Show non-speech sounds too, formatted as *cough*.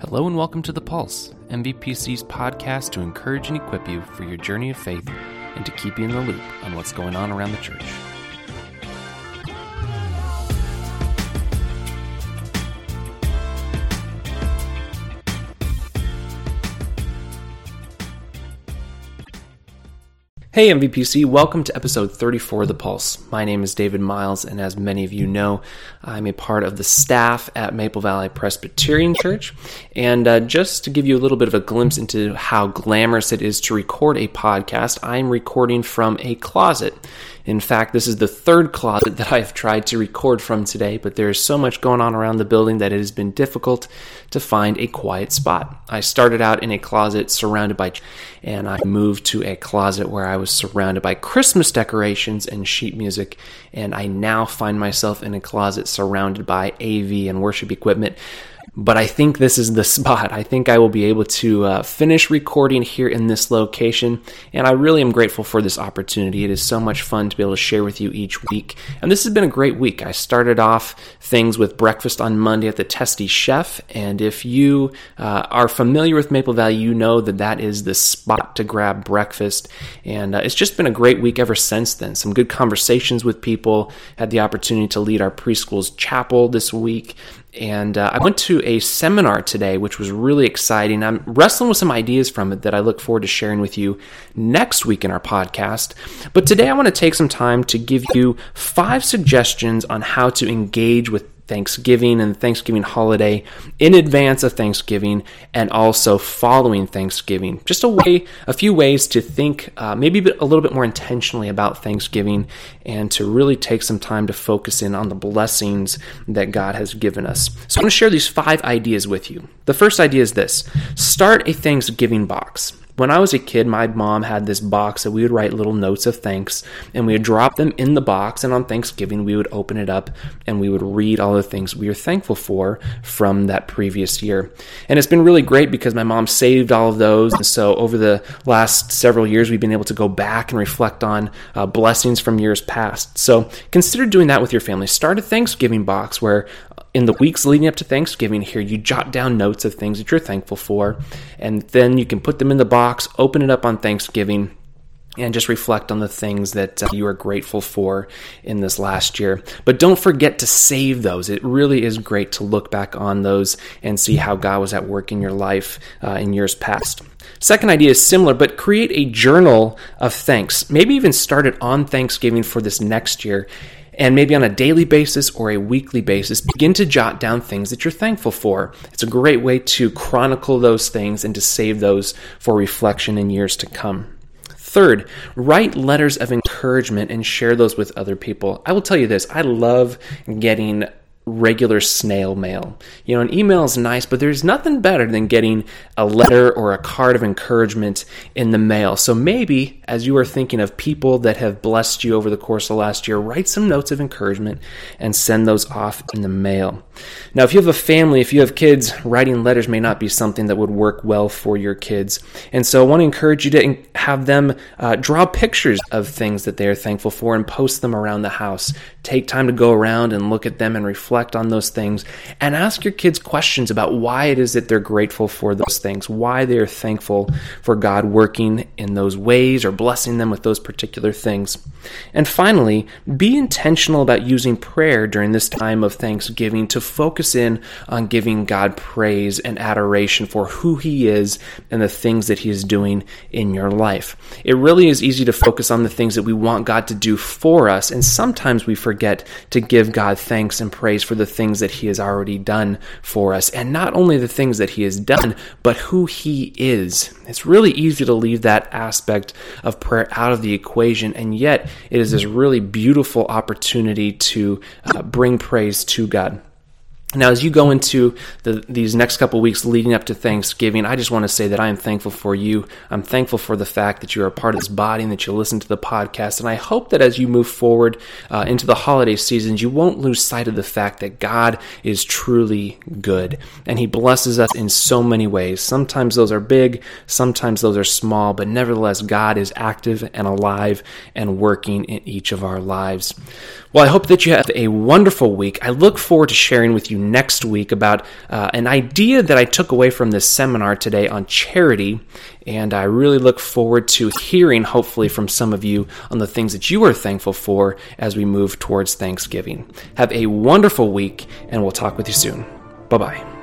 Hello and welcome to The Pulse, MVPC's podcast to encourage and equip you for your journey of faith and to keep you in the loop on what's going on around the church. Hey MVPC, welcome to episode 34 of The Pulse. My name is David Miles, and as many of you know, I'm a part of the staff at Maple Valley Presbyterian Church. And uh, just to give you a little bit of a glimpse into how glamorous it is to record a podcast, I'm recording from a closet. In fact, this is the third closet that I've tried to record from today, but there's so much going on around the building that it has been difficult to find a quiet spot. I started out in a closet surrounded by, and I moved to a closet where I was surrounded by Christmas decorations and sheet music, and I now find myself in a closet surrounded by AV and worship equipment but I think this is the *laughs* spot. I think I will be able to uh, finish recording here in this location, and I really am grateful for this opportunity. It is so much fun to be able to share with you each week, and this has been a great week. I started off things with breakfast on Monday at the Testy Chef, and if you uh, are familiar with Maple Valley, you know that that is the spot to grab breakfast, and uh, it's just been a great week ever since then. Some good conversations with people, had the opportunity to lead our preschool's chapel this week, and uh, I went to a seminar today, which was really exciting. I'm wrestling with some ideas from it that I look forward to sharing with you next week in our podcast. But today I want to take some time to give you five suggestions on how to engage with Thanksgiving and Thanksgiving holiday in advance of Thanksgiving and also following Thanksgiving. Just a way, a few ways to think uh, maybe a little bit more intentionally about Thanksgiving and to really take some time to focus in on the blessings that God has given us. So I'm going to share these five ideas with you. The first idea is this start a Thanksgiving box. When I was a kid, my mom had this box that we would write little notes of thanks and we would drop them in the box. And on Thanksgiving, we would open it up and we would read all the things we were thankful for from that previous year. And it's been really great because my mom saved all of those. And so over the last several years, we've been able to go back and reflect on uh, blessings from years past. So consider doing that with your family. Start a Thanksgiving box where in the weeks leading up to Thanksgiving here, you jot down notes of things that you're thankful for, and then you can put them in the box, open it up on Thanksgiving, and just reflect on the things that uh, you are grateful for in this last year. But don't forget to save those. It really is great to look back on those and see how God was at work in your life uh, in years past. Second idea is similar, but create a journal of thanks. Maybe even start it on Thanksgiving for this next year and maybe on a daily basis or a weekly basis, begin to jot down things that you're thankful for. It's a great way to chronicle those things and to save those for reflection in years to come. Third, write letters of encouragement and share those with other people. I will tell you this I love getting regular snail mail. You know, an email is nice, but there's nothing better than getting a letter or a card of encouragement in the mail. So maybe as you are thinking of people that have blessed you over the course of last year, write some notes of encouragement and send those off in the mail. Now, if you have a family, if you have kids, writing letters may not be something that would work well for your kids. And so I want to encourage you to have them uh, draw pictures of things that they are thankful for and post them around the house. Take time to go around and look at them and reflect on those things and ask your kids questions about why it is that they're grateful for those things, why they are thankful for God working in those ways or blessing them with those particular things. And finally, be intentional about using prayer during this time of Thanksgiving to focus in on giving God praise and adoration for who He is and the things that He is doing in your life. It really is easy to focus on the things that we want God to do for us, and sometimes we forget to give God thanks and praise for the things that He has already done for us, and not only the things that He has done, but who He is. It's really easy to leave that aspect of prayer out of the equation, and yet it is this really beautiful opportunity to uh, bring praise to God. Now, as you go into the, these next couple weeks leading up to Thanksgiving, I just want to say that I am thankful for you. I'm thankful for the fact that you're a part of this body and that you listen to the podcast. And I hope that as you move forward uh, into the holiday seasons, you won't lose sight of the fact that God is truly good and He blesses us in so many ways. Sometimes those are big, sometimes those are small, but nevertheless, God is active and alive and working in each of our lives. Well, I hope that you have a wonderful week. I look forward to sharing with you next week about uh, an idea that I took away from this seminar today on charity. And I really look forward to hearing, hopefully, from some of you on the things that you are thankful for as we move towards Thanksgiving. Have a wonderful week, and we'll talk with you soon. Bye bye.